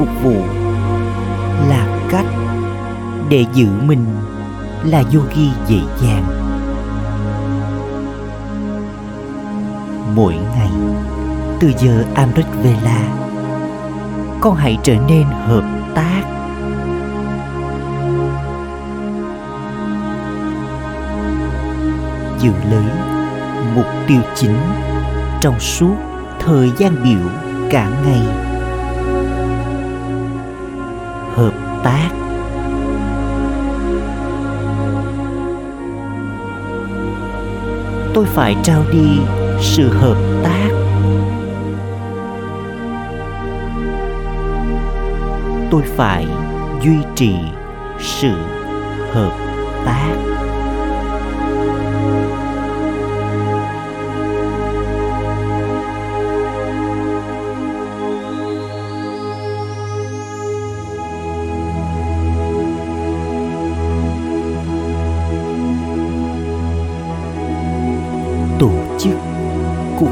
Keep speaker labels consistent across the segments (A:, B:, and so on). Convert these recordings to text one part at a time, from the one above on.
A: phục vụ là cách để giữ mình là yogi dễ dàng. Mỗi ngày, từ giờ amrit vela, con hãy trở nên hợp tác. Giữ lấy mục tiêu chính trong suốt thời gian biểu cả ngày hợp tác. Tôi phải trao đi sự hợp tác. Tôi phải duy trì sự hợp tác.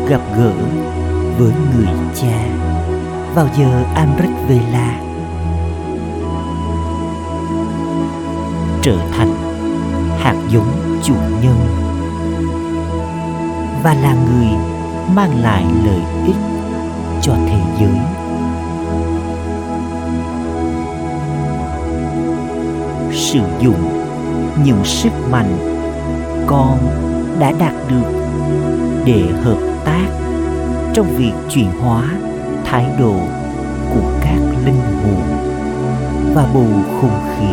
A: Gặp gỡ với người cha. Vào giờ Amrit Vela trở thành hạt giống chủ nhân và là người mang lại lợi ích cho thế giới. Sử dụng những sức mạnh con đã đạt được để hợp trong việc chuyển hóa thái độ của các linh hồn và bầu không khí.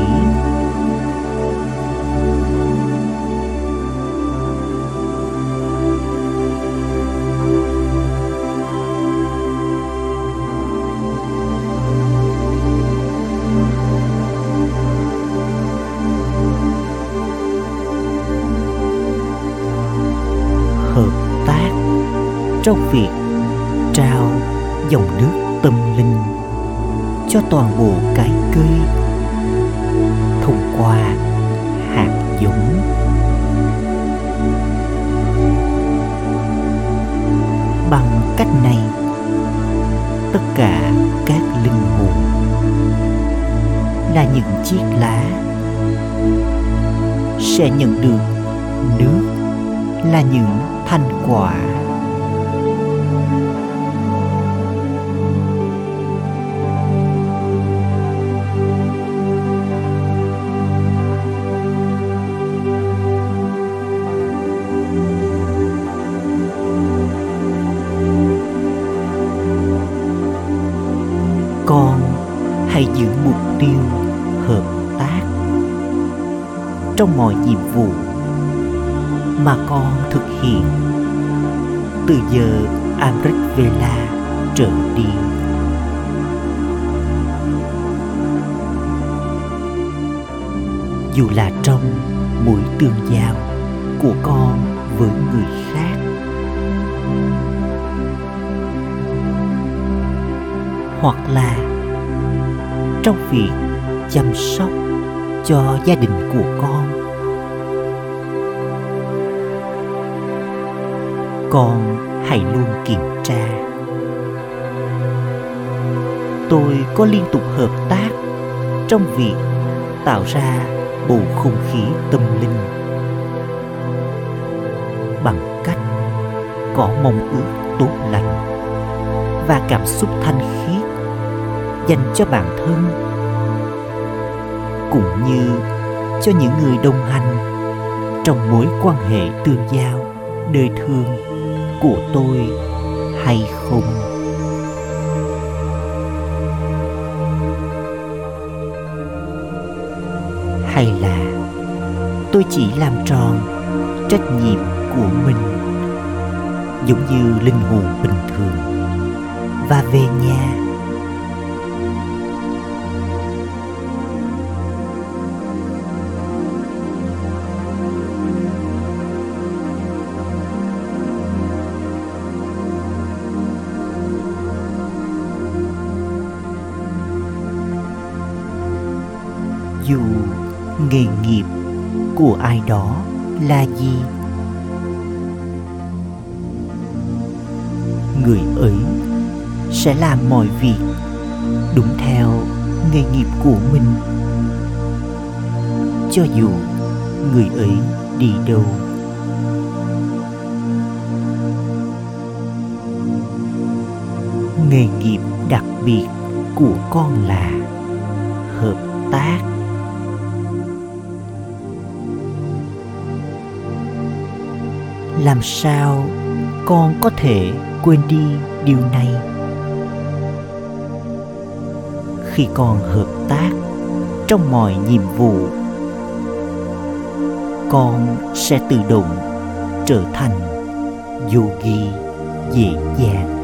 A: Hợp tác trong việc trao dòng nước tâm linh cho toàn bộ cái cây thông qua hạt giống. Bằng cách này, tất cả các linh hồn là những chiếc lá sẽ nhận được nước là những thành quả hãy giữ mục tiêu hợp tác trong mọi nhiệm vụ mà con thực hiện, từ giờ Amrit Vela trở đi. Dù là trong mối tương giao của con với người khác, hoặc là trong việc chăm sóc cho gia đình của con. Con hãy luôn kiểm tra. Tôi có liên tục hợp tác trong việc tạo ra bầu không khí tâm linh. Bằng cách có mong ước tốt lành và cảm xúc thanh khiết dành cho bản thân, cũng như cho những người đồng hành trong mối quan hệ tương giao, đời thường của tôi hay không. Hay là tôi chỉ làm tròn trách nhiệm của mình, giống như linh hồn bình thường, và về nhà dù nghề nghiệp của ai đó là gì. Người ấy sẽ làm mọi việc đúng theo nghề nghiệp của mình. Cho dù người ấy đi đâu. Nghề nghiệp đặc biệt của con là hợp tác. Làm sao con có thể quên đi điều này? Khi con hợp tác trong mọi nhiệm vụ, con sẽ tự động trở thành yogi dễ dàng.